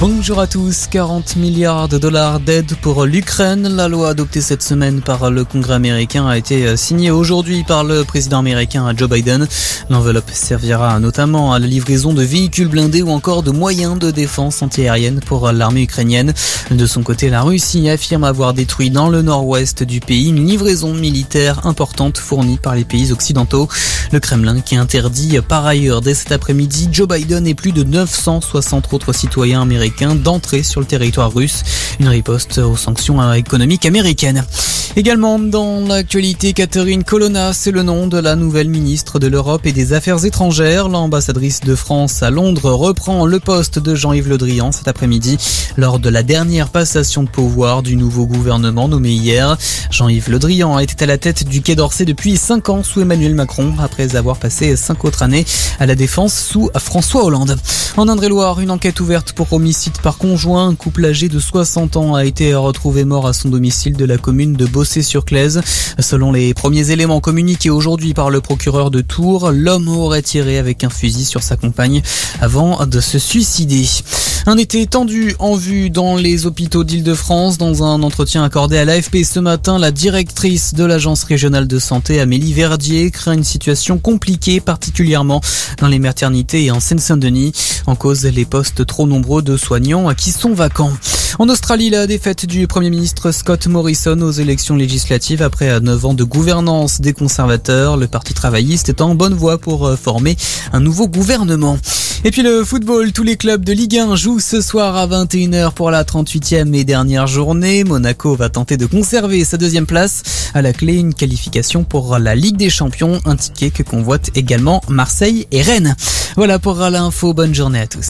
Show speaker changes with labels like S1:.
S1: Bonjour à tous. 40 milliards de dollars d'aide pour l'Ukraine. La loi adoptée cette semaine par le Congrès américain a été signée aujourd'hui par le président américain Joe Biden. L'enveloppe servira notamment à la livraison de véhicules blindés ou encore de moyens de défense antiaérienne pour l'armée ukrainienne. De son côté, la Russie affirme avoir détruit dans le nord-ouest du pays une livraison militaire importante fournie par les pays occidentaux. Le Kremlin qui interdit par ailleurs dès cet après-midi Joe Biden et plus de 960 autres citoyens américains d'entrer sur le territoire russe. Une riposte aux sanctions économiques américaines. Également dans l'actualité, Catherine Colonna, c'est le nom de la nouvelle ministre de l'Europe et des Affaires étrangères. L'ambassadrice de France à Londres reprend le poste de Jean-Yves Le Drian cet après-midi lors de la dernière passation de pouvoir du nouveau gouvernement nommé hier. Jean-Yves Le Drian était à la tête du Quai d'Orsay depuis 5 ans sous Emmanuel Macron après avoir passé 5 autres années à la défense sous François Hollande. En Indre-et-Loire, une enquête ouverte pour homicide par conjoint. Un couple âgé de 60 a été retrouvé mort à son domicile de la commune de Bossé-sur-Claise. Selon les premiers éléments communiqués aujourd'hui par le procureur de Tours, l'homme aurait tiré avec un fusil sur sa compagne avant de se suicider. Un été tendu en vue dans les hôpitaux d'Île-de-France. Dans un entretien accordé à l'AFP ce matin, la directrice de l'agence régionale de santé, Amélie Verdier, craint une situation compliquée, particulièrement dans les maternités et en Seine-Saint-Denis. En cause, les postes trop nombreux de soignants qui sont vacants. En Australie, la défaite du Premier ministre Scott Morrison aux élections législatives après 9 ans de gouvernance des conservateurs. Le Parti travailliste est en bonne voie pour former un nouveau gouvernement. Et puis le football, tous les clubs de Ligue 1 jouent ce soir à 21h pour la 38e et dernière journée. Monaco va tenter de conserver sa deuxième place. À la clé, une qualification pour la Ligue des Champions, un ticket que convoitent également Marseille et Rennes. Voilà pour l'info, bonne journée à tous.